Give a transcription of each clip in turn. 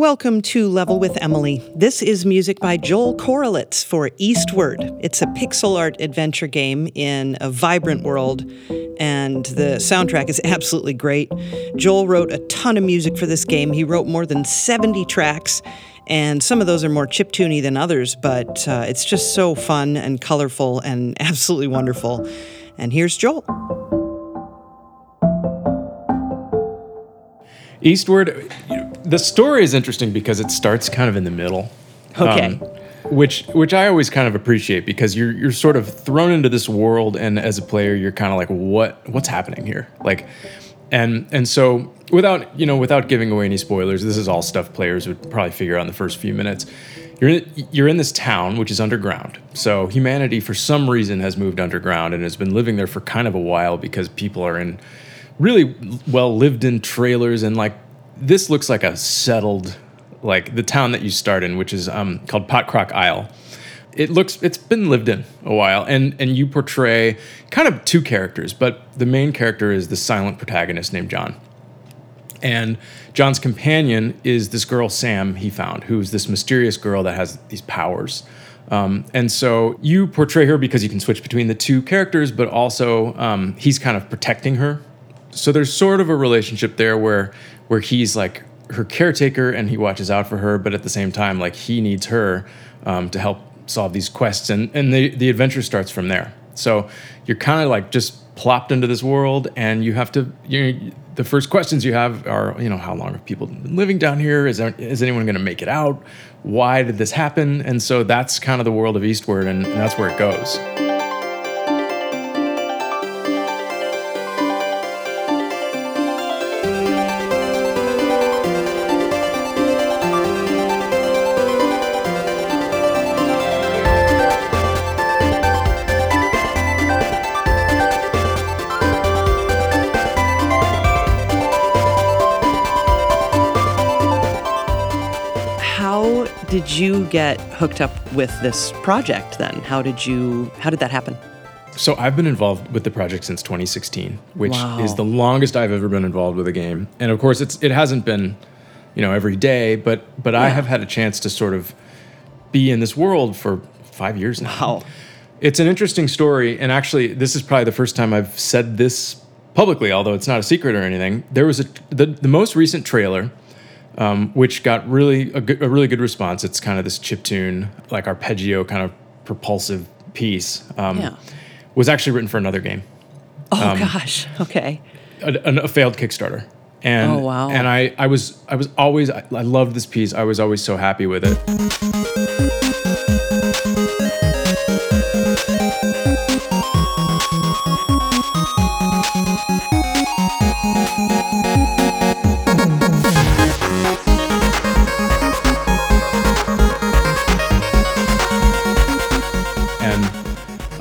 Welcome to Level with Emily. This is music by Joel Corelitz for Eastward. It's a pixel art adventure game in a vibrant world, and the soundtrack is absolutely great. Joel wrote a ton of music for this game. He wrote more than 70 tracks, and some of those are more chiptune than others, but uh, it's just so fun and colorful and absolutely wonderful. And here's Joel. Eastward, the story is interesting because it starts kind of in the middle. Okay. Um, which which I always kind of appreciate because you're you're sort of thrown into this world and as a player you're kind of like what what's happening here? Like and and so without you know without giving away any spoilers, this is all stuff players would probably figure out in the first few minutes. You're in, you're in this town which is underground. So humanity for some reason has moved underground and has been living there for kind of a while because people are in really well lived in trailers and like this looks like a settled like the town that you start in which is um, called Potcrock Isle. It looks it's been lived in a while and and you portray kind of two characters but the main character is the silent protagonist named john. And john's companion is this girl sam he found who's this mysterious girl that has these powers. Um, and so you portray her because you can switch between the two characters but also um, he's kind of protecting her so there's sort of a relationship there where where he's like her caretaker and he watches out for her, but at the same time, like he needs her um, to help solve these quests, and and the the adventure starts from there. So you're kind of like just plopped into this world, and you have to you. the first questions you have are, you know, how long have people been living down here? Is there, is anyone going to make it out? Why did this happen? And so that's kind of the world of Eastward, and, and that's where it goes. Get hooked up with this project then? How did you how did that happen? So I've been involved with the project since 2016, which Wow. is the longest I've ever been involved with a game. And of course, it's it hasn't been, you know, every day, but but I have had a chance to sort of be in this world for five years now. Wow. It's an interesting story, and actually, this is probably the first time I've said this publicly, although it's not a secret or anything. There was a the, the most recent trailer, um, which got really a, good, a really good response. It's kind of this chiptune, like arpeggio, kind of propulsive piece. Um, Yeah. Was actually written for another game, Oh Um, gosh. Okay. a, a failed Kickstarter. And, Oh, wow. And I, I was I was always I, I loved this piece. I was always so happy with it. and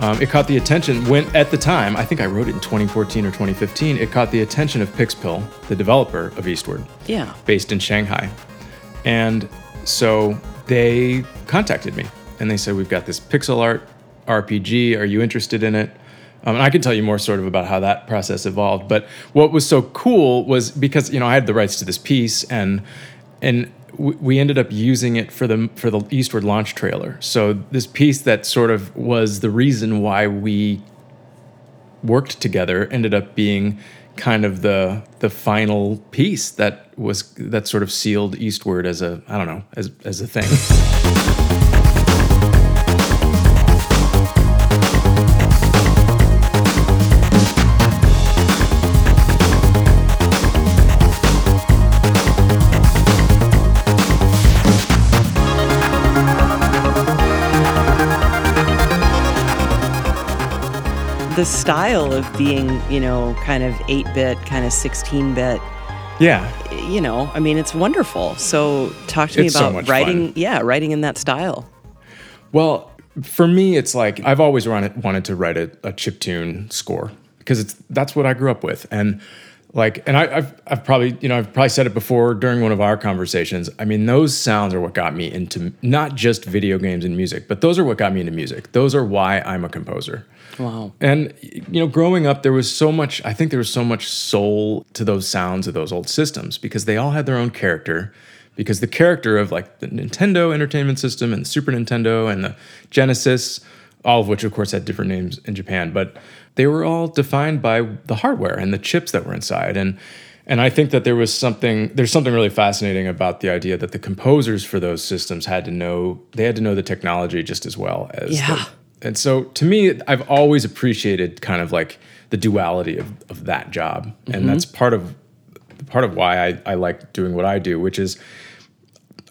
um, it caught the attention when at the time i think i wrote it in 2014 or 2015 it caught the attention of Pixpil the developer of eastward. Yeah. based in shanghai. And so they contacted me and they said we've got this pixel art rpg are you interested in it? Um, and i can tell you more sort of about how that process evolved but what was so cool was because you know i had the rights to this piece and and we ended up using it for the for the eastward launch trailer so this piece that sort of was the reason why we worked together ended up being kind of the the final piece that was that sort of sealed eastward as a I don't know as as a thing. The style of being, you know, kind of 8 bit, kind of 16 bit, Yeah, you know, I mean, it's wonderful. So talk to me It's about much writing, fun. yeah, writing in that style. Well, for me, it's like I've always wanted, wanted to write a, a chiptune score because it's that's what I grew up with, and like, and I, I've I've probably you know I've probably said it before during one of our conversations. I mean, those sounds are what got me into not just video games and music, but those are what got me into music. Those are why I'm a composer. Wow. And you know, growing up, there was so much. I think there was so much soul to those sounds of those old systems because they all had their own character, because the character of like the Nintendo Entertainment System and the Super Nintendo and the Genesis, all of which of course had different names in Japan, but they were all defined by the hardware and the chips that were inside. And and I think that there was something there's something really fascinating about the idea that the composers for those systems had to know they had to know the technology just as well as Yeah. the, and so to me I've always appreciated kind of like the duality of, of that job. And mm-hmm. that's part of part of why I, I like doing what I do, which is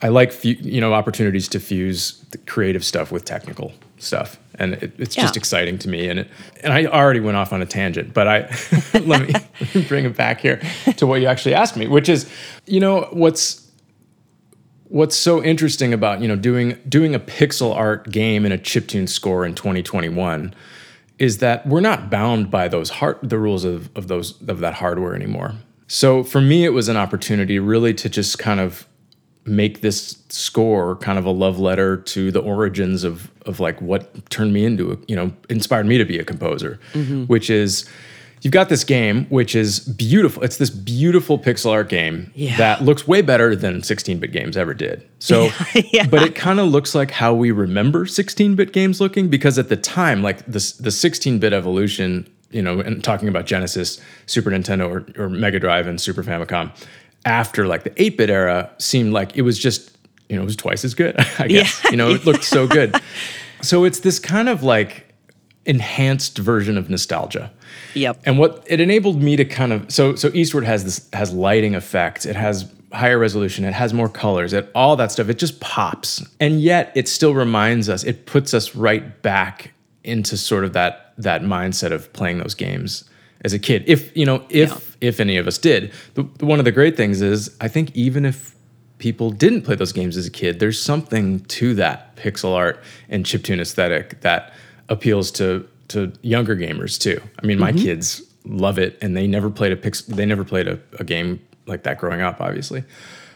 I like fu- you know opportunities to fuse the creative stuff with technical stuff, and it, it's just exciting to me. And it, and I already went off on a tangent, but I let, me, let me bring it back here to what you actually asked me, which is you know what's what's so interesting about you know doing doing a pixel art game in a chiptune score in 2021 is that we're not bound by those hard the rules of, of those of that hardware anymore. So for me, it was an opportunity really to just kind of make this score kind of a love letter to the origins of of like what turned me into a you know inspired me to be a composer, mm-hmm. which is you've got this game which is beautiful. It's this beautiful pixel art game Yeah. that looks way better than 16-bit games ever did. So, Yeah. but it kind of looks like how we remember 16-bit games looking because at the time, like the the 16-bit evolution, you know, and talking about Genesis, Super Nintendo, or, or Mega Drive and Super Famicom, after like the 8-bit era, seemed like it was just you know it was twice as good. I guess you know it looked so good. So it's this kind of like enhanced version of nostalgia. Yep. And what it enabled me to kind of so so Eastward has this has lighting effects. It has higher resolution. It has more colors. It all that stuff. It just pops. And yet it still reminds us. It puts us right back into sort of that that mindset of playing those games as a kid. If you know if if any of us did. The, one of the great things is I think even if people didn't play those games as a kid, there's something to that pixel art and chiptune aesthetic that appeals to to younger gamers too. I mean, my mm-hmm. kids love it, and they never played a pix. They never played a, a game like that growing up, obviously.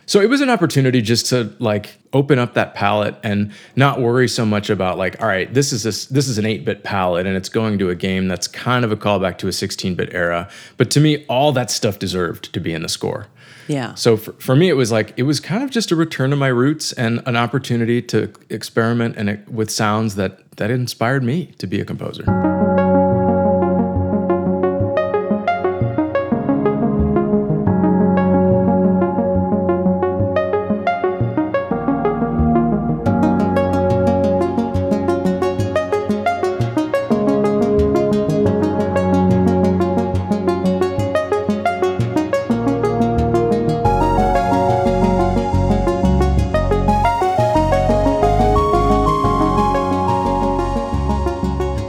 So it was an opportunity just to like open up that palette and not worry so much about like, all right, this is this this is an 8-bit palette and it's going to a game that's kind of a callback to a 16-bit era. But to me, all that stuff deserved to be in the score. Yeah. So for, for me, it was like it was kind of just a return to my roots and an opportunity to experiment and it, with sounds that that inspired me to be a composer.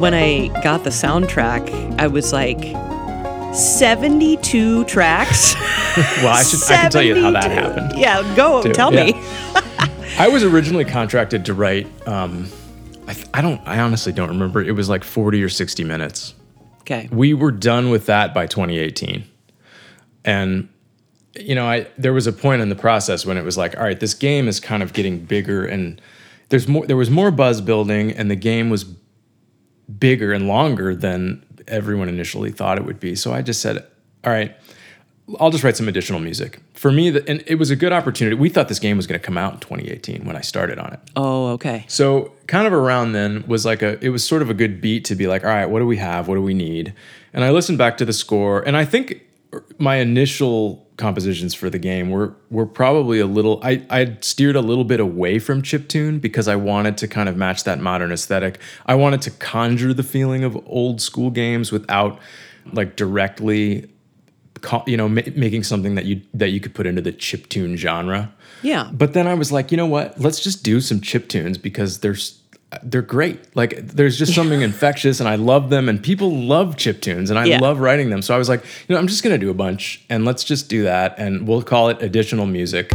When I got the soundtrack, I was like, 72 tracks. Well, I should I can tell you how that happened. Yeah, go too. tell Yeah. me. I was originally contracted to write. Um, I, th- I don't. I honestly don't remember. It was like forty or sixty minutes. Okay. we were done with that by 2018 and you know i there was a point in the process when it was like all right this game is kind of getting bigger and there's more there was more buzz building and the game was bigger and longer than everyone initially thought it would be so i just said all right i'll just write some additional music for me the, and it was a good opportunity we thought this game was going to come out in 2018 when i started on it Oh, okay. so kind of around then was like a it was sort of a good beat to be like, all right, what do we have? What do we need? And I listened back to the score, and I think my initial compositions for the game were were probably a little I I steered a little bit away from chiptune because I wanted to kind of match that modern aesthetic. I wanted to conjure the feeling of old school games without like directly you know ma- making something that you that you could put into the chiptune genre. Yeah. But then I was like, you know what? Let's just do some chip tunes because they're s- they're great. Like there's just something infectious, and I love them, and people love chip tunes, and I Yeah. love writing them. So I was like, you know, I'm just gonna do a bunch, and let's just do that, and we'll call it additional music.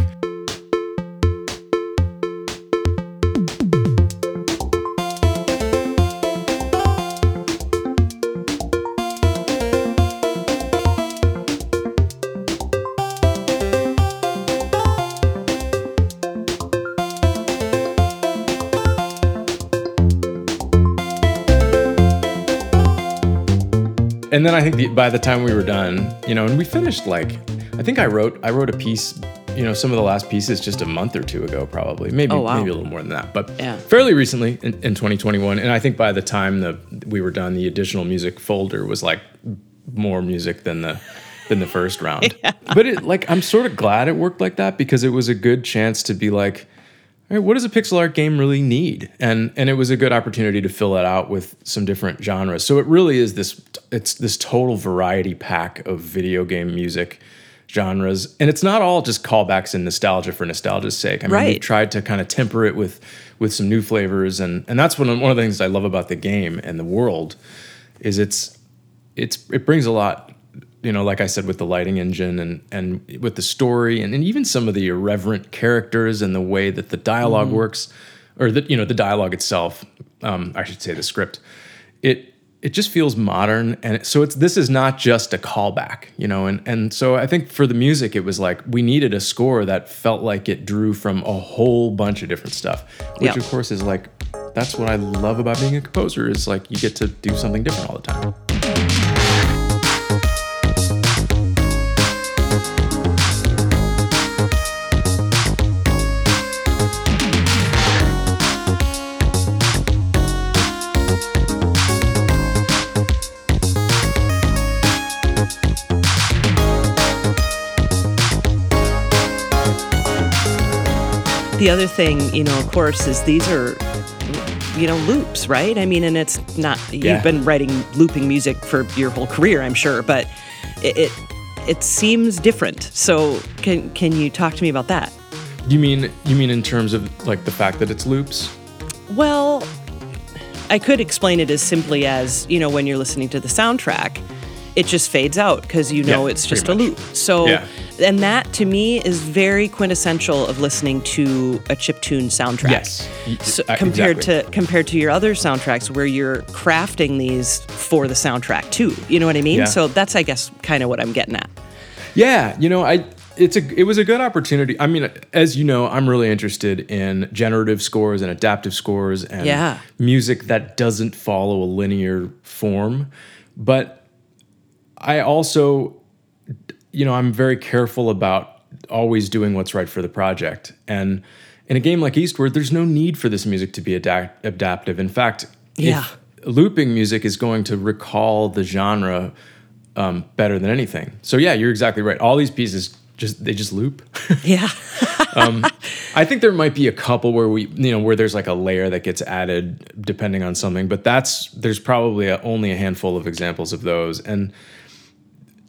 Then I think the, by the time we were done, you know, and we finished like, I think I wrote I wrote a piece you know, some of the last pieces just a month or two ago, probably. Maybe Oh, wow. maybe a little more than that, but Yeah. fairly recently in, in 2021. And I think by the time the we were done, the additional music folder was like more music than the than the first round. But it like I'm sort of glad it worked like that because it was a good chance to be like, all right, what does a pixel art game really need? And and it was a good opportunity to fill it out with some different genres. So it really is this it's this total variety pack of video game music genres. And it's not all just callbacks and nostalgia for nostalgia's sake. I mean, Right. we've tried to kind of temper it with with some new flavors and and that's one of, one of the things I love about the game and the world is it's it's it brings a lot you know like i said with the lighting engine and and with the story and, and even some of the irreverent characters and the way that the dialogue works or that you know the dialogue itself um, i should say the script it it just feels modern and it- so it's this is not just a callback you know and and so i think for the music it was like we needed a score that felt like it drew from a whole bunch of different stuff which Yeah. of course is like that's what i love about being a composer is like you get to do something different all the time The other thing, you know, of course, is these are, you know, loops, right? I mean, and it's not you've been writing looping music for your whole career, I'm sure, but it, it, it seems different. So can, can you talk to me about that? You mean you mean in terms of like the fact that it's loops? Well, I could explain it as simply as, you know, when you're listening to the soundtrack, it just fades out because you know Yeah, it's just a loop. So, Yeah. and that to me is very quintessential of listening to a chiptune soundtrack. Yes. So, uh, compared exactly. to compared to your other soundtracks where you're crafting these for the soundtrack too. You know what I mean? Yeah. So that's I guess kind of what I'm getting at. Yeah, you know, I it's a it was a good opportunity. I mean, as you know, I'm really interested in generative scores and adaptive scores and Yeah. music that doesn't follow a linear form. But I also you know, I'm very careful about always doing what's right for the project. And in a game like Eastward, there's no need for this music to be adapt- adaptive. In fact, Yeah. looping music is going to recall the genre um, better than anything. So yeah, you're exactly right. All these pieces just they just loop. Yeah. I think there might be a couple where we, you know, where there's like a layer that gets added depending on something, but that's there's probably a, only a handful of examples of those. And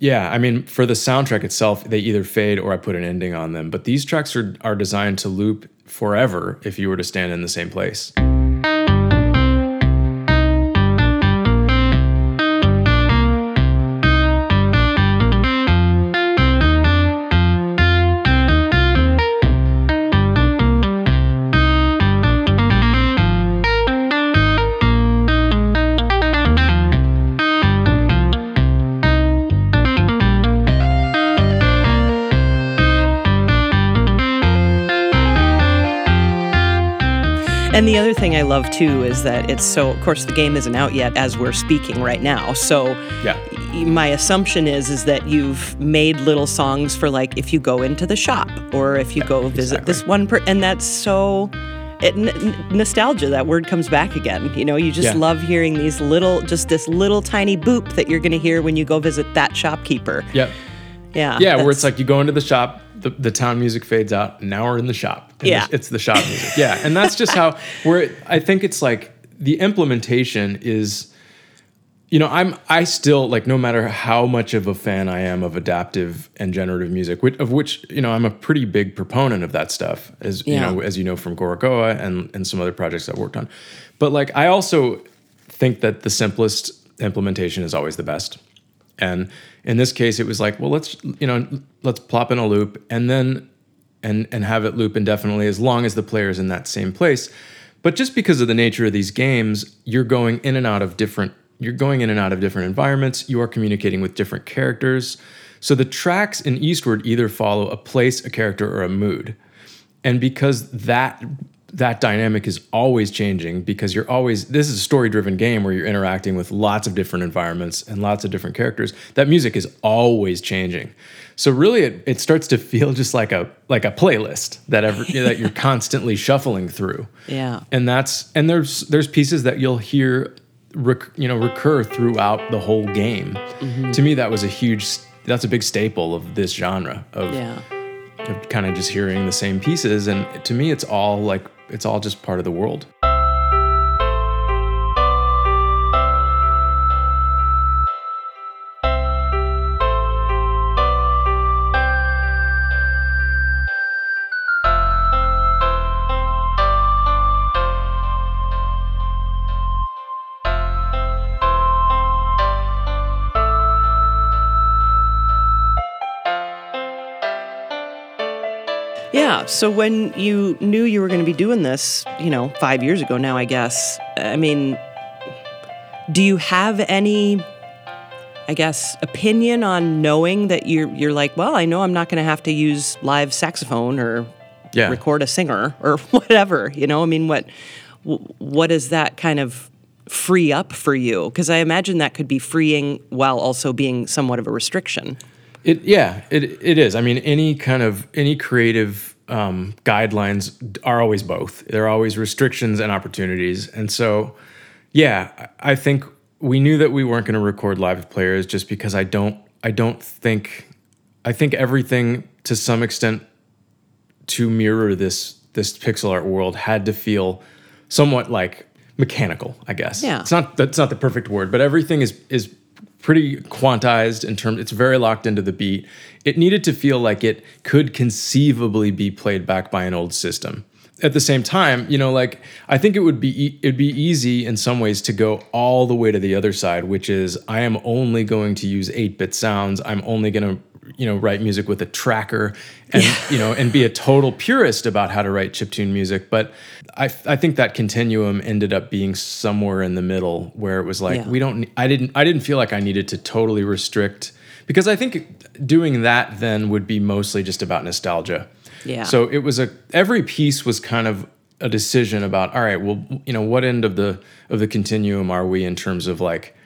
yeah, I mean, for the soundtrack itself, they either fade or I put an ending on them. But these tracks are are designed to loop forever if you were to stand in the same place. Other thing I love too is that it's so, of course, the game isn't out yet as we're speaking right now. So, Yeah. my assumption is is that you've made little songs for like if you go into the shop or if you go visit this one, per- and that's so. It, n- nostalgia, that word comes back again. You know, you just Yeah. love hearing these little, just this little tiny boop that you're going to hear when you go visit that shopkeeper. Yep. Yeah. Yeah, where it's like you go into the shop, the, the town music fades out, now we're in the shop. Yeah. it's, it's the shop music. Yeah, and that's just how where I think it's like the implementation is, you know, I'm I still like no matter how much of a fan I am of adaptive and generative music, which, of which you know I'm a pretty big proponent of that stuff, as you know, as you know from Gorogoa and and some other projects I've worked on. But like I also think that the simplest implementation is always the best. And in this case, it was like, well, let's you know, let's plop in a loop and then and and have it loop indefinitely as long as the player is in that same place. But just because of the nature of these games, you're going in and out of different you're going in and out of different environments. You are communicating with different characters. So the tracks in Eastward either follow a place, a character, or a mood. And because that that dynamic is always changing because you're always this is a story driven game where you're interacting with lots of different environments and lots of different characters. That music is always changing. So really it, it starts to feel just like a like a playlist that ever that you're constantly shuffling through. Yeah. and that's and there's there's pieces that you'll hear rec, you know recur throughout the whole game. Mm-hmm. To me that was a huge that's a big staple of this genre of Yeah. of kind of just hearing the same pieces. And to me it's all like it's all just part of the world Yeah. So when you knew you were going to be doing this, you know, five years ago now, I guess, I mean, do you have any, I guess, opinion on knowing that you're, you're like, well, I know I'm not going to have to use live saxophone or yeah record a singer or whatever, you know? I mean, what, what does that kind of free up for you? Because I imagine that could be freeing while also being somewhat of a restriction. It yeah, it it is. I mean, any kind of any creative um, guidelines are always both. There are always restrictions and opportunities, and so yeah, I I think we knew that we weren't going to record live with players just because I don't I don't think I think everything to some extent to mirror this this pixel art world had to feel somewhat like mechanical, I guess. Yeah. It's not that's not the perfect word, but everything is is pretty quantized in terms it's very locked into the beat. It needed to feel like it could conceivably be played back by an old system. At the same time, you know, like I think it would be it'd be easy in some ways to go all the way to the other side, which is I am only going to use 8-bit sounds. I'm only going to you know write music with a tracker and you know and be a total purist about how to write chiptune music but I, I think that continuum ended up being somewhere in the middle where it was like Yeah. we don't I didn't I didn't feel like I needed to totally restrict because I think doing that then would be mostly just about nostalgia Yeah. so it was a every piece was kind of a decision about all right well you know what end of the of the continuum are we in terms of like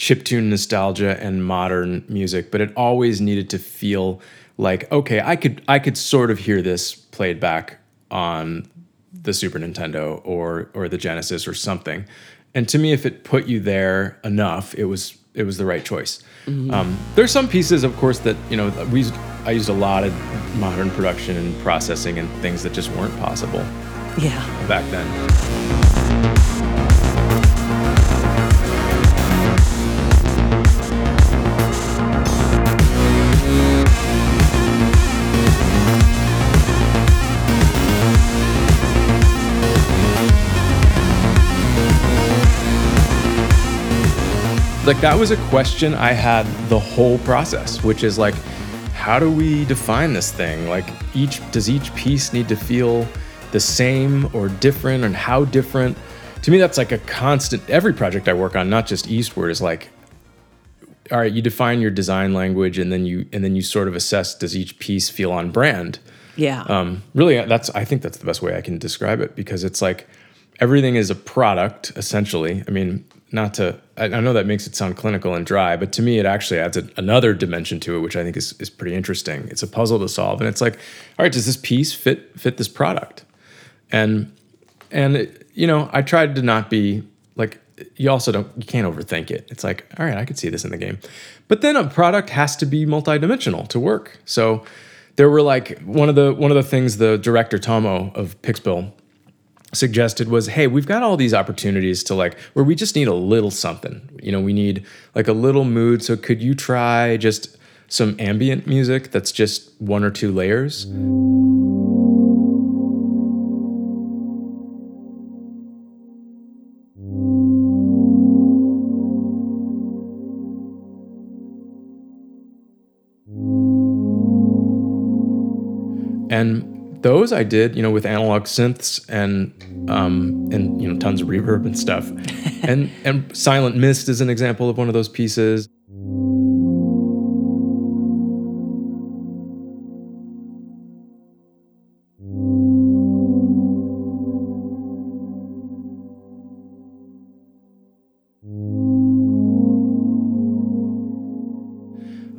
chiptune nostalgia and modern music, but it always needed to feel like okay, I could I could sort of hear this played back on the Super Nintendo or or the Genesis or something. And to me, if it put you there enough, it was it was the right choice. Um, there's some pieces, of course, that you know we used, I used a lot of modern production and processing and things that just weren't possible Yeah. back then. Like that was a question I had the whole process, which is like, how do we define this thing? Like each does each piece need to feel the same or different, and how different? To me, that's like a constant. Every project I work on, not just Eastward, is like, all right, you define your design language, and then you and then you sort of assess does each piece feel on brand. Yeah. Um, really, that's I think that's the best way I can describe it because it's like everything is a product essentially. I mean, not to I, know that makes it sound clinical and dry, but to me, it actually adds a, another dimension to it, which I think is is pretty interesting. It's a puzzle to solve, and it's like, all right, does this piece fit fit this product? And and it, you know, I tried to not be like you also don't you can't overthink it. It's like, all right, I could see this in the game. But then a product has to be multidimensional to work. So there were like one of the one of the things the director Tomo of Pixpil suggested was, hey, we've got all these opportunities to like where we just need a little something. You know, we need like a little mood. So could you try just some ambient music that's just one or two layers? those I did, you know, with analog synths and um, and you know tons of reverb and stuff. and and Silent Mist is an example of one of those pieces.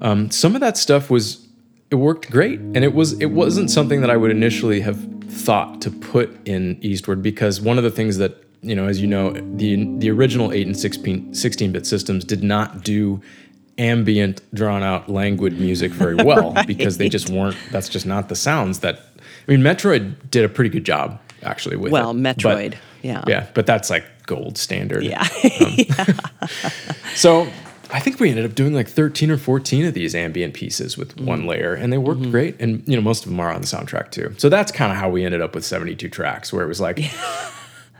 Um, some of that stuff was it worked great, and it was it wasn't something that I would initially have thought to put in Eastward because one of the things that you know, as you know, the the original 8 and 16 bit systems did not do ambient, drawn out, languid music very well right. because they just weren't. That's just not the sounds that. I mean, Metroid did a pretty good job actually with well, it. Metroid, but, yeah, yeah, but that's like gold standard. Yeah. Um, yeah. so I think we ended up doing like 13 or 14 of these ambient pieces with mm. one layer, and they worked mm-hmm. great. And you know, most of them are on the soundtrack too. So that's kind of how we ended up with 72 tracks, where it was like.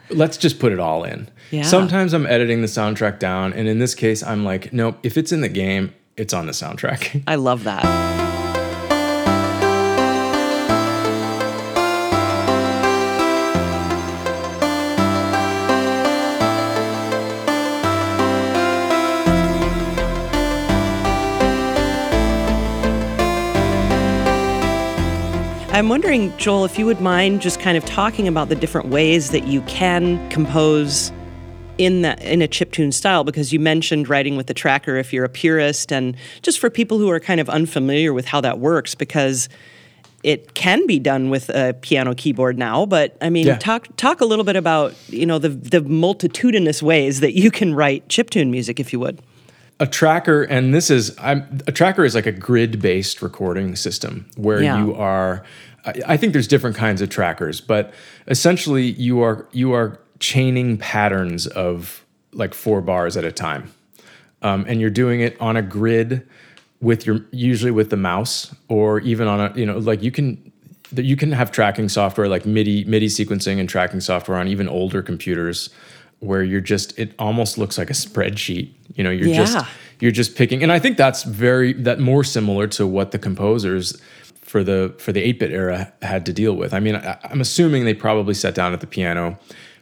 let's just put it all in. Yeah. Sometimes I'm editing the soundtrack down, and in this case, I'm like, nope, if it's in the game, it's on the soundtrack. I love that. I'm wondering, Joel, if you would mind just kind of talking about the different ways that you can compose in that in a chiptune style because you mentioned writing with the tracker if you're a purist and just for people who are kind of unfamiliar with how that works because it can be done with a piano keyboard now but i mean yeah. talk talk a little bit about you know the the multitudinous ways that you can write chiptune music if you would a tracker and this is I'm, a tracker is like a grid based recording system where yeah. you are I think there's different kinds of trackers, but essentially you are you are chaining patterns of like four bars at a time, um, and you're doing it on a grid with your usually with the mouse or even on a you know like you can you can have tracking software like MIDI MIDI sequencing and tracking software on even older computers where you're just it almost looks like a spreadsheet. You know, you're yeah. just you're just picking, and I think that's very that more similar to what the composers for the for the 8-bit era had to deal with. I mean, I, I'm assuming they probably sat down at the piano,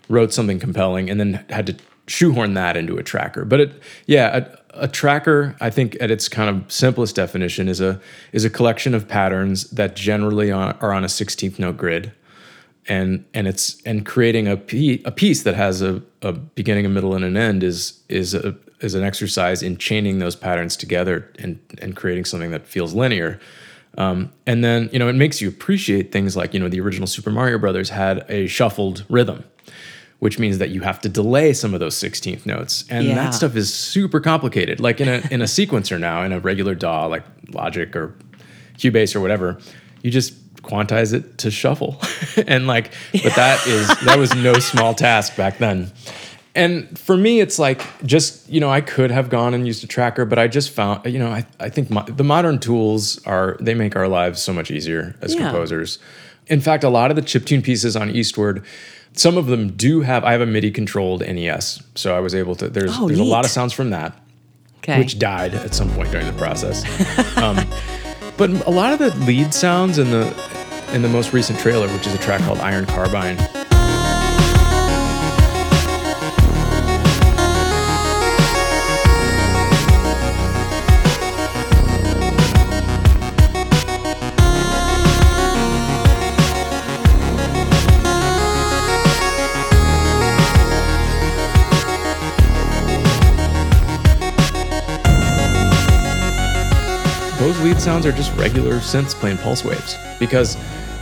wrote something compelling, and then had to shoehorn that into a tracker. But it, yeah, a, a, tracker, I think, at its kind of simplest definition, is a is a collection of patterns that generally are, on a 16th note grid, and and it's and creating a a piece that has a, a beginning, a middle, and an end is is a is an exercise in chaining those patterns together and and creating something that feels linear. Um, and then, you know, it makes you appreciate things like, you know, the original Super Mario Brothers had a shuffled rhythm, which means that you have to delay some of those 16th notes. And yeah. that stuff is super complicated. Like in a in a sequencer now, in a regular DAW, like Logic or Cubase or whatever, you just quantize it to shuffle. and like, but that is that was no small task back then and for me it's like just you know i could have gone and used a tracker but i just found you know i, I think my, the modern tools are they make our lives so much easier as yeah. composers in fact a lot of the chiptune pieces on eastward some of them do have i have a midi controlled nes so i was able to there's oh, there's neat. a lot of sounds from that okay. which died at some point during the process um, but a lot of the lead sounds in the in the most recent trailer which is a track called iron carbine lead sounds are just regular synths playing pulse waves. Because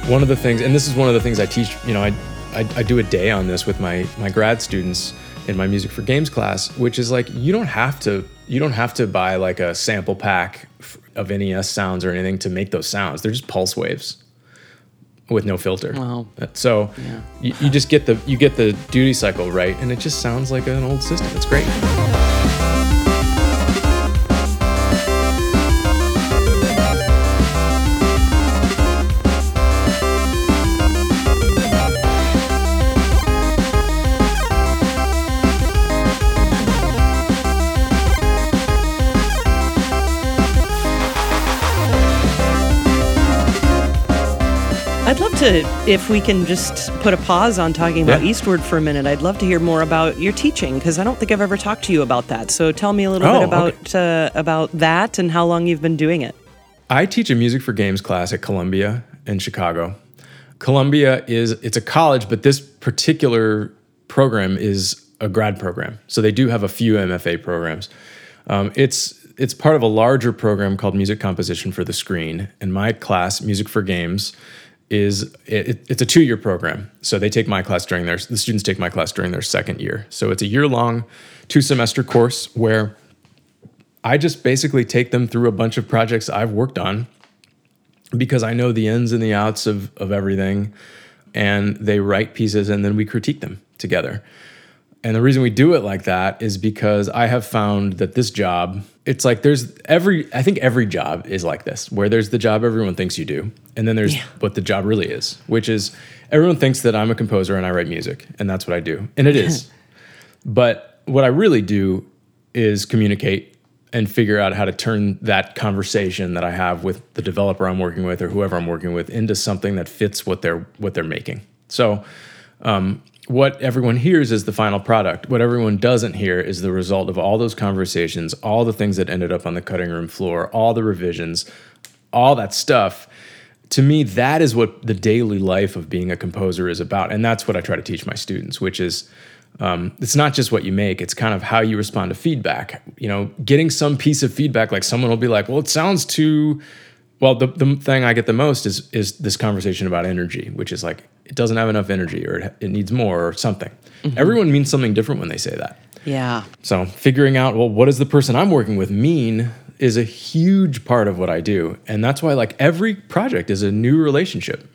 one of the things, and this is one of the things I teach, you know, I, I, I do a day on this with my, my grad students in my music for games class, which is like, you don't have to, you don't have to buy like a sample pack of NES sounds or anything to make those sounds. They're just pulse waves with no filter. Wow. Uh, so yeah. you, you just get the, you get the duty cycle right. And it just sounds like an old system. It's great. To, if we can just put a pause on talking about yeah. Eastward for a minute, I'd love to hear more about your teaching because I don't think I've ever talked to you about that. So tell me a little oh, bit about okay. uh, about that and how long you've been doing it. I teach a music for games class at Columbia in Chicago. Columbia is it's a college, but this particular program is a grad program. So they do have a few MFA programs. Um, it's it's part of a larger program called Music Composition for the Screen. And my class, Music for Games, is it, it's a two year program. So they take my class during their the students take my class during their second year. So it's a year long, two semester course where I just basically take them through a bunch of projects I've worked on because I know the ins and the outs of of everything, and they write pieces and then we critique them together. And the reason we do it like that is because I have found that this job, it's like there's every, I think every job is like this, where there's the job everyone thinks you do. And then there's yeah. what the job really is, which is everyone thinks that I'm a composer and I write music, and that's what I do. And it is. but what I really do is communicate and figure out how to turn that conversation that I have with the developer I'm working with or whoever I'm working with into something that fits what they're what they're making. So um, what everyone hears is the final product. What everyone doesn't hear is the result of all those conversations, all the things that ended up on the cutting room floor, all the revisions, all that stuff. To me, that is what the daily life of being a composer is about. And that's what I try to teach my students, which is um, it's not just what you make, it's kind of how you respond to feedback. You know, getting some piece of feedback, like someone will be like, well, it sounds too well, the, the thing I get the most is is this conversation about energy, which is like it doesn't have enough energy or it, it needs more or something. Mm-hmm. Everyone means something different when they say that. Yeah. So figuring out well, what does the person I'm working with mean is a huge part of what I do, and that's why like every project is a new relationship,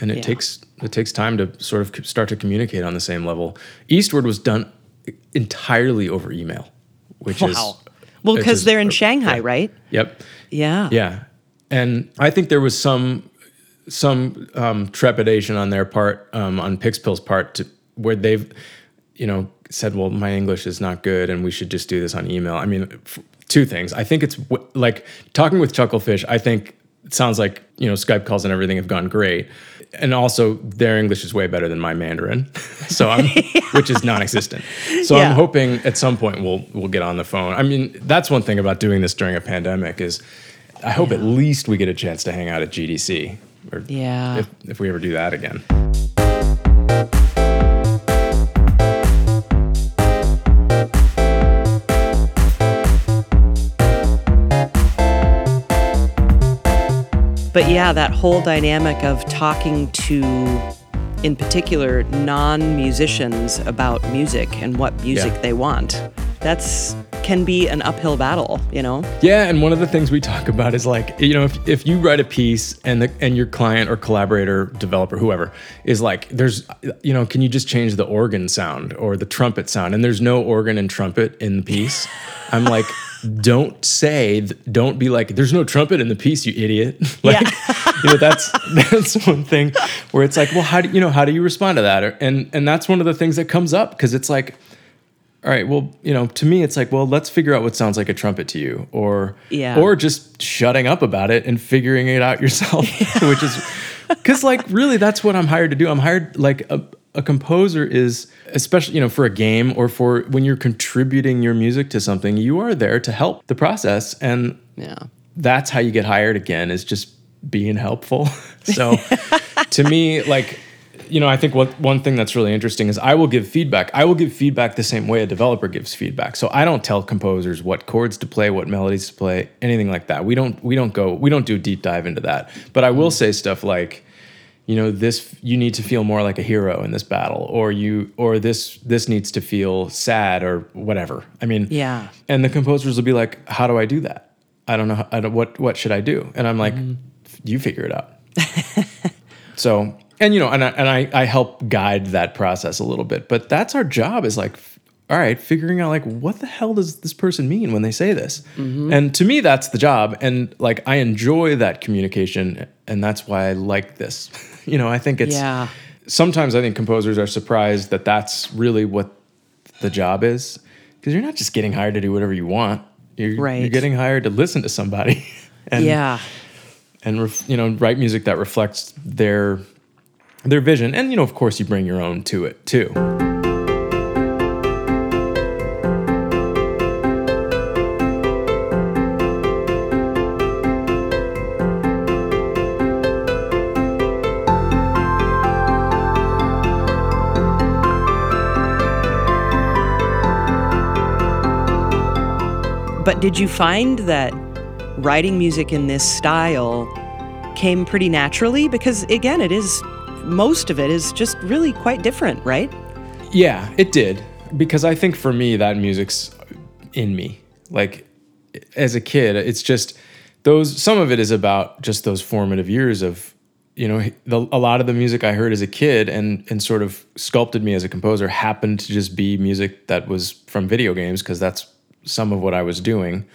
and it yeah. takes it takes time to sort of start to communicate on the same level. Eastward was done entirely over email, which wow. is well because they're in Shanghai, yeah. right? Yep. Yeah. Yeah and I think there was some some um, trepidation on their part, um, on Pixpil's part, to, where they've, you know, said, "Well, my English is not good, and we should just do this on email." I mean, f- two things. I think it's w- like talking with Chucklefish. I think it sounds like you know Skype calls and everything have gone great, and also their English is way better than my Mandarin, so I'm yeah. which is non-existent. So yeah. I'm hoping at some point we'll we'll get on the phone. I mean, that's one thing about doing this during a pandemic is I hope yeah. at least we get a chance to hang out at GDC. Or yeah. If, if we ever do that again. But yeah, that whole dynamic of talking to, in particular, non musicians about music and what music yeah. they want. That's can be an uphill battle, you know? Yeah, and one of the things we talk about is like, you know, if, if you write a piece and the and your client or collaborator, developer, whoever, is like, there's you know, can you just change the organ sound or the trumpet sound? And there's no organ and trumpet in the piece. I'm like, don't say don't be like there's no trumpet in the piece you idiot like yeah. you know that's that's one thing where it's like well how do you know how do you respond to that and and that's one of the things that comes up because it's like all right, well, you know, to me, it's like, well, let's figure out what sounds like a trumpet to you, or yeah. or just shutting up about it and figuring it out yourself, yeah. which is because, like, really, that's what I'm hired to do. I'm hired like a, a composer is, especially you know, for a game or for when you're contributing your music to something, you are there to help the process, and yeah, that's how you get hired again is just being helpful. so, to me, like you know, I think what one thing that's really interesting is I will give feedback. I will give feedback the same way a developer gives feedback. So I don't tell composers what chords to play, what melodies to play, anything like that. We don't we don't go we don't do a deep dive into that. But I will say stuff like you know this you need to feel more like a hero in this battle or you or this this needs to feel sad or whatever i mean yeah and the composers will be like how do i do that i don't know I don't, what what should i do and i'm like mm. you figure it out so and you know, and I, and I, I help guide that process a little bit. But that's our job is like, all right, figuring out like what the hell does this person mean when they say this? Mm-hmm. And to me, that's the job. And like I enjoy that communication, and that's why I like this. you know, I think it's. Yeah. Sometimes I think composers are surprised that that's really what the job is, because you're not just getting hired to do whatever you want. You're, right. you're getting hired to listen to somebody. and, yeah. And ref, you know, write music that reflects their their vision. And, you know, of course, you bring your own to it too. But did you find that writing music in this style came pretty naturally? Because again, it is most of it is just really quite different, right? Yeah, it did. Because I think for me, that music's in me. Like as a kid, it's just those, some of it is about just those formative years of, you know, the, a lot of the music I heard as a kid and, and sort of sculpted me as a composer happened to just be music that was from video games because that's some of what I was doing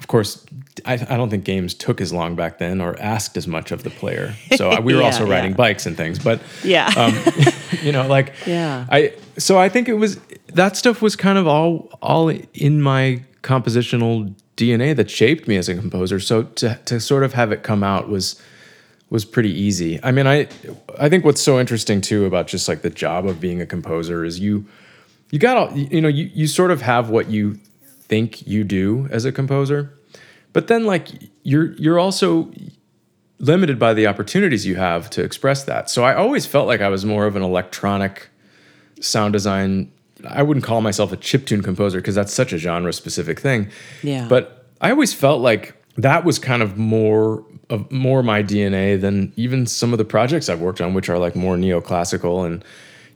of course, I, I, don't think games took as long back then or asked as much of the player. So we were yeah, also riding yeah. bikes and things, but yeah, um, you know, like yeah, I. So I think it was that stuff was kind of all all in my compositional DNA that shaped me as a composer. So to to sort of have it come out was was pretty easy. I mean, I I think what's so interesting too about just like the job of being a composer is you you got all you know you you sort of have what you think you do as a composer. But then like you're you're also limited by the opportunities you have to express that. So I always felt like I was more of an electronic sound design I wouldn't call myself a chiptune composer because that's such a genre specific thing. Yeah. But I always felt like that was kind of more of more my DNA than even some of the projects I've worked on, which are like more neoclassical and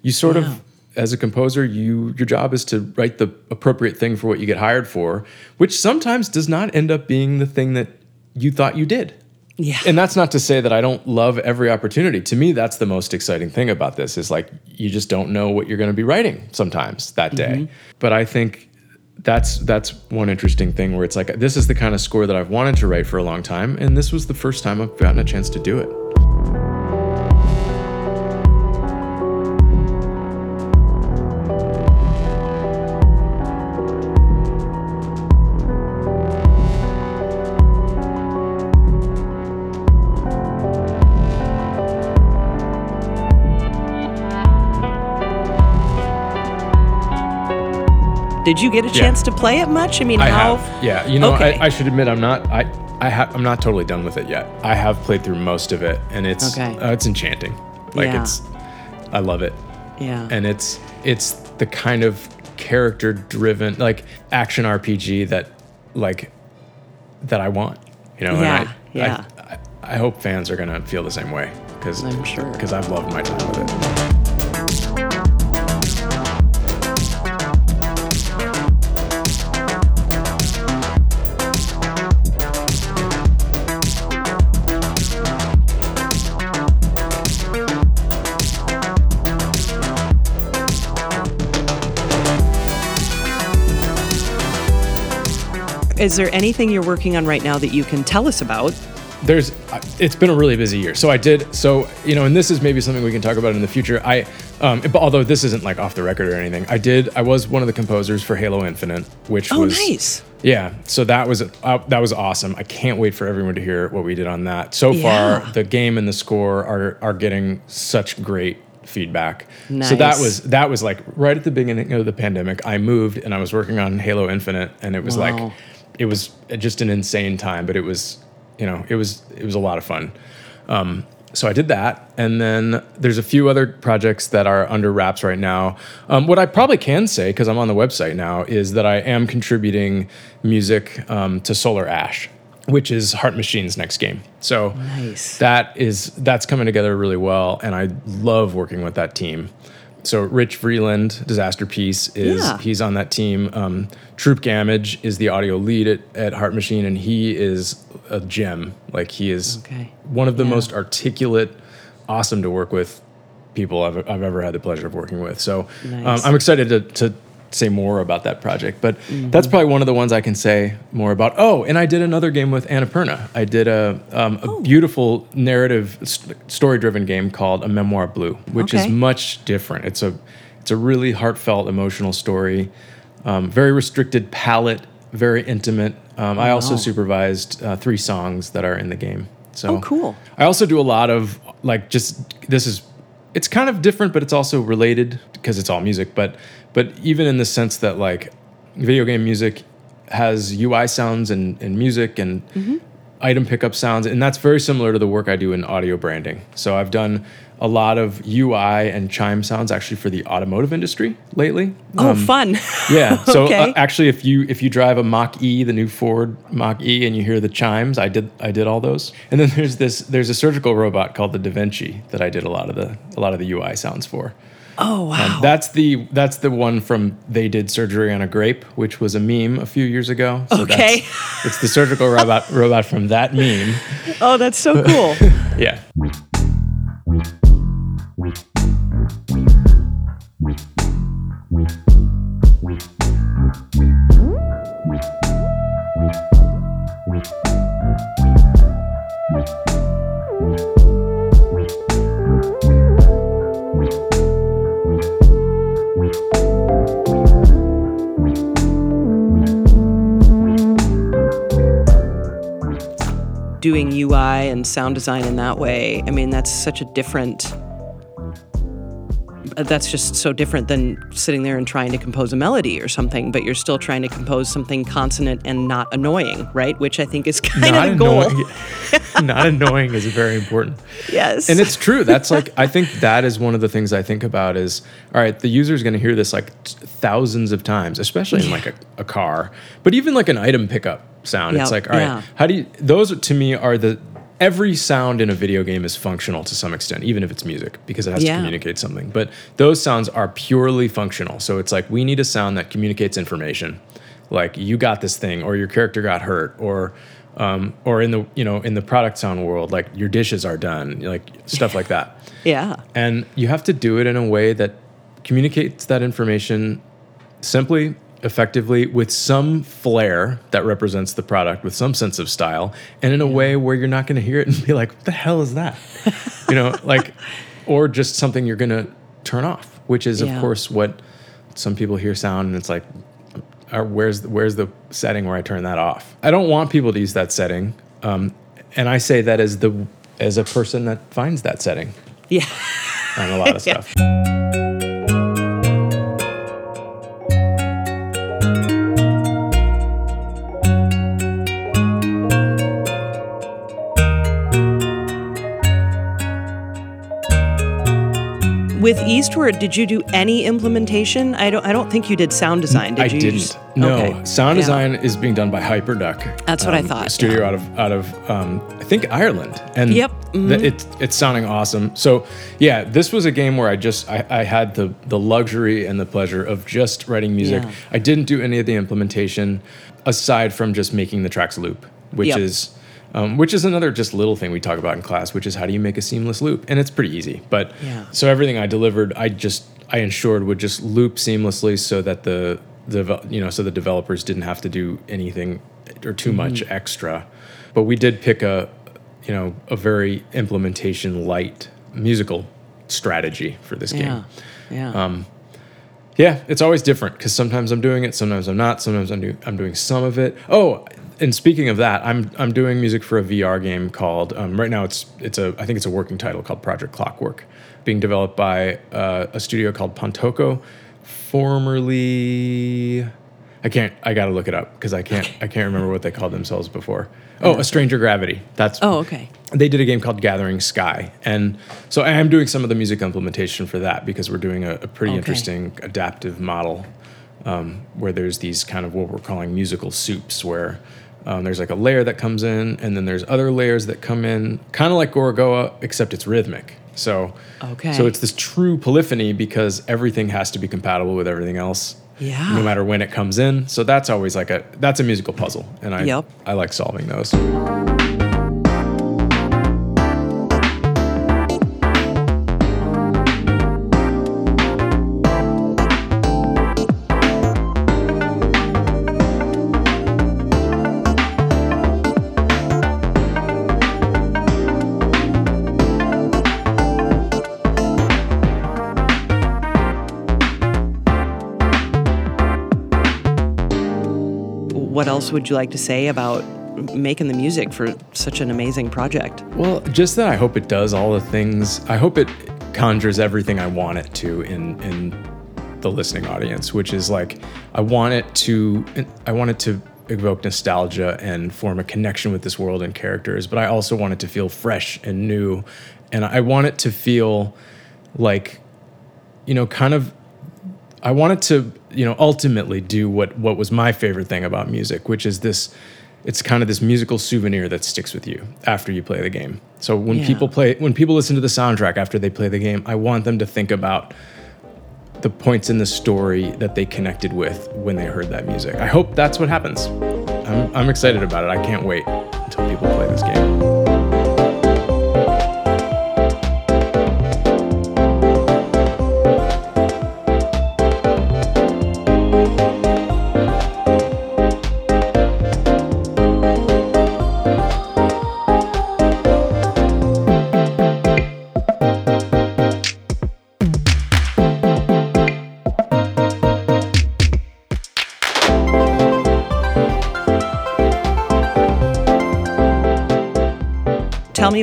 you sort of as a composer, you your job is to write the appropriate thing for what you get hired for, which sometimes does not end up being the thing that you thought you did. Yeah. And that's not to say that I don't love every opportunity. To me, that's the most exciting thing about this is like you just don't know what you're going to be writing sometimes that day. Mm-hmm. But I think that's that's one interesting thing where it's like this is the kind of score that I've wanted to write for a long time and this was the first time I've gotten a chance to do it. Did you get a chance yeah. to play it much? I mean, I how? Have. Yeah, you know, okay. I, I, should admit, I'm not. I I have. I'm not totally done with it yet. I have played through most of it, and it's okay. uh, it's enchanting. Like yeah. it's, I love it. Yeah. And it's it's the kind of character driven like action RPG that like that I want. You know. Yeah. I, yeah. I, I, hope fans are gonna feel the same way because I'm sure because I've loved my time with it. Is there anything you're working on right now that you can tell us about? There's, it's been a really busy year. So I did, so, you know, and this is maybe something we can talk about in the future. I, um, although this isn't like off the record or anything, I did, I was one of the composers for Halo Infinite, which oh, was. nice. Yeah, so that was uh, that was awesome. I can't wait for everyone to hear what we did on that. So yeah. far, the game and the score are are getting such great feedback. Nice. So that was that was like right at the beginning of the pandemic. I moved and I was working on Halo Infinite, and it was wow. like it was just an insane time, but it was, you know, it was it was a lot of fun. Um, so I did that, and then there's a few other projects that are under wraps right now. Um, what I probably can say, because I'm on the website now, is that I am contributing music um, to Solar Ash, which is Heart Machine's next game. So nice. that is that's coming together really well, and I love working with that team so Rich Vreeland, Disasterpeace, is yeah. he's on that team. Um, Troupe Gammage is the audio lead at, at Heart Machine, and he is a gem. Like he is okay. one of the yeah. most articulate, awesome to work with people I've, I've ever had the pleasure of working with. So um, nice. um, I'm excited to, to say more about that project, but mm-hmm. that's probably one of the ones I can say more about. Oh, and I did another game with Annapurna. I did a, um, a oh. beautiful narrative, st- story-driven game called A Memoir Blue, which okay. is much different. It's a it's a really heartfelt, emotional story, um, very restricted palette, very intimate. Um, oh, I also wow. supervised uh, three songs that are in the game. So oh, cool. I also do a lot of like just this is it's kind of different, but it's also related because it's all music. But but even in the sense that like video game music has UI sounds and, and music and mm-hmm. item pickup sounds, and that's very similar to the work I do in audio branding. So I've done a lot of UI and chime sounds actually for the automotive industry lately. Oh, fun. Yeah. So Okay. uh, actually, if you if you drive a Mach E, the new Ford Mach E, and you hear the chimes, I did I did all those. And then there's this there's a surgical robot called the Da Vinci that I did a lot of the a lot of the UI sounds for. Oh, wow. Um, that's the that's the one from they did surgery on a grape, which was a meme a few years ago. So Okay. it's the surgical robot robot from that meme. oh, that's so cool. Yeah. Sound design in that way, I mean, that's such a different. That's just so different than sitting there and trying to compose a melody or something, but you're still trying to compose something consonant and not annoying, right? Which I think is kind of the goal. not annoying is very important. Yes. And it's true. That's like I think that is one of the things I think about is all right, the user is going to hear this like t- thousands of times, especially in like a, a car, but even like an item pickup sound. It's like all right, yeah. how do you those to me are the every sound in a video game is functional to some extent, even if it's music, because it has Yeah. to communicate something. But those sounds are purely functional. So it's like we need a sound that communicates information, like you got this thing, or your character got hurt, or um, or in the you know in the product sound world, like your dishes are done, like stuff like that. yeah. And you have to do it in a way that communicates that information simply, effectively, with some flair that represents the product, with some sense of style, and in a way where you're not going to hear it and be like, "What the hell is that?" you know, like, or just something you're going to turn off, which is Yeah. of course what some people hear sound and it's like. uh, Where's the, where's the setting where I turn that off? I don't want people to use that setting, um, and I say that as the as a person that finds that setting Yeah. on a lot of Yeah. With Eastward, did you do any implementation? I don't. I don't think you did sound design. Did I you? didn't. just- No, Okay. sound Yeah. design is being done by Hyperduck. That's what I um, thought, Studio yeah. out of out of um, I think Ireland, and Yep, mm-hmm. th- it's it's sounding awesome. So yeah, this was a game where I just I, I had the the luxury and the pleasure of just writing music. Yeah. I didn't do any of the implementation aside from just making the tracks loop, which Yep. is. Um, which is another just little thing we talk about in class, which is how do you make a seamless loop, and it's pretty easy. But Yeah. so everything I delivered, I just I ensured would just loop seamlessly, so that the the you know so the developers didn't have to do anything or too much Mm-hmm. extra. But we did pick a you know a very implementation light musical strategy for this Yeah. game. Yeah. Um, Yeah, it's always different because sometimes I'm doing it, sometimes I'm not. Sometimes I'm, do, I'm doing some of it. Oh, and speaking of that, I'm I'm doing music for a VR game called um, right now. It's it's a I think it's a working title called Project Clockwork, being developed by uh, a studio called Pontoco, formerly. I can't. I got to look it up because I can't. I can't remember what they called themselves before. Oh, a Stranger Gravity. That's oh, okay. they did a game called Gathering Sky, and so I am doing some of the music implementation for that because we're doing a, a pretty Okay. interesting adaptive model um, where there's these kind of what we're calling musical soups, where um, there's like a layer that comes in, and then there's other layers that come in, kind of like Gorogoa, except it's rhythmic. So, Okay. so it's this true polyphony because everything has to be compatible with everything else. Yeah. No matter when it comes in. So that's always like a that's a musical puzzle, and I Yep. I like solving those. Would you like to say about making the music for such an amazing project? Well, just that I hope it does all the things. I hope it conjures everything I want it to in in the listening audience, which is like I want it to I want it to evoke nostalgia and form a connection with this world and characters, but I also want it to feel fresh and new. And I want it to feel like, you know, kind of, I want it to, you know, ultimately do what, what was my favorite thing about music, which is this, it's kind of this musical souvenir that sticks with you after you play the game. So when Yeah. people play, when people listen to the soundtrack after they play the game, I want them to think about the points in the story that they connected with when they heard that music. I hope that's what happens. I'm, I'm excited about it. I can't wait until people play this game.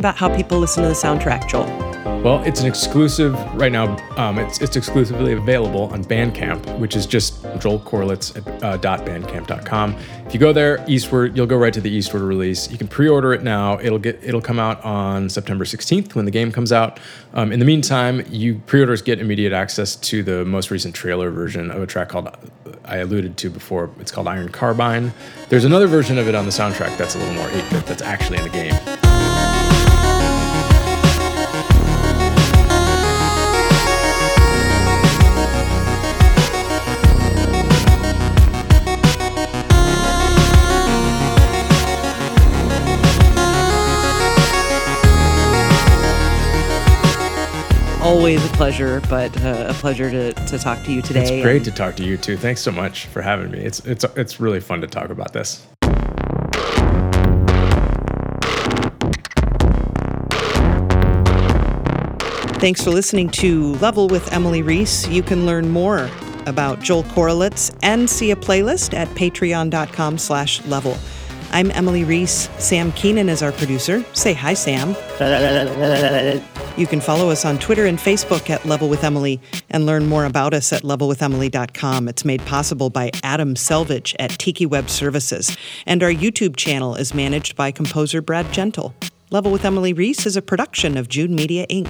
About how people listen to the soundtrack, Joel. Well, it's an exclusive right now. Um, it's it's exclusively available on Bandcamp, which is just joelcorelitz.bandcamp.com. If you go there, Eastward, you'll go right to the Eastward release. You can pre-order it now. It'll get it'll come out on September 16th when the game comes out. Um, in the meantime, you pre-orders get immediate access to the most recent trailer version of a track called I alluded to before. It's called Iron Carbine. There's another version of it on the soundtrack that's a little more 8-bit. That's actually in the game. Always a pleasure, but uh, a pleasure to, to talk to you today. It's great and- to talk to you too. Thanks so much for having me. It's it's it's really fun to talk about this. Thanks for listening to Level with Emily Reese. You can learn more about Joel Corelitz and see a playlist at patreon.com slash level. I'm Emily Reese. Sam Keenan is our producer. Say hi, Sam. You can follow us on Twitter and Facebook at Level with Emily and learn more about us at levelwithemily.com. It's made possible by Adam Selvage at Tiki Web Services, and our YouTube channel is managed by composer Brad Gentle. Level with Emily Reese is a production of June Media Inc.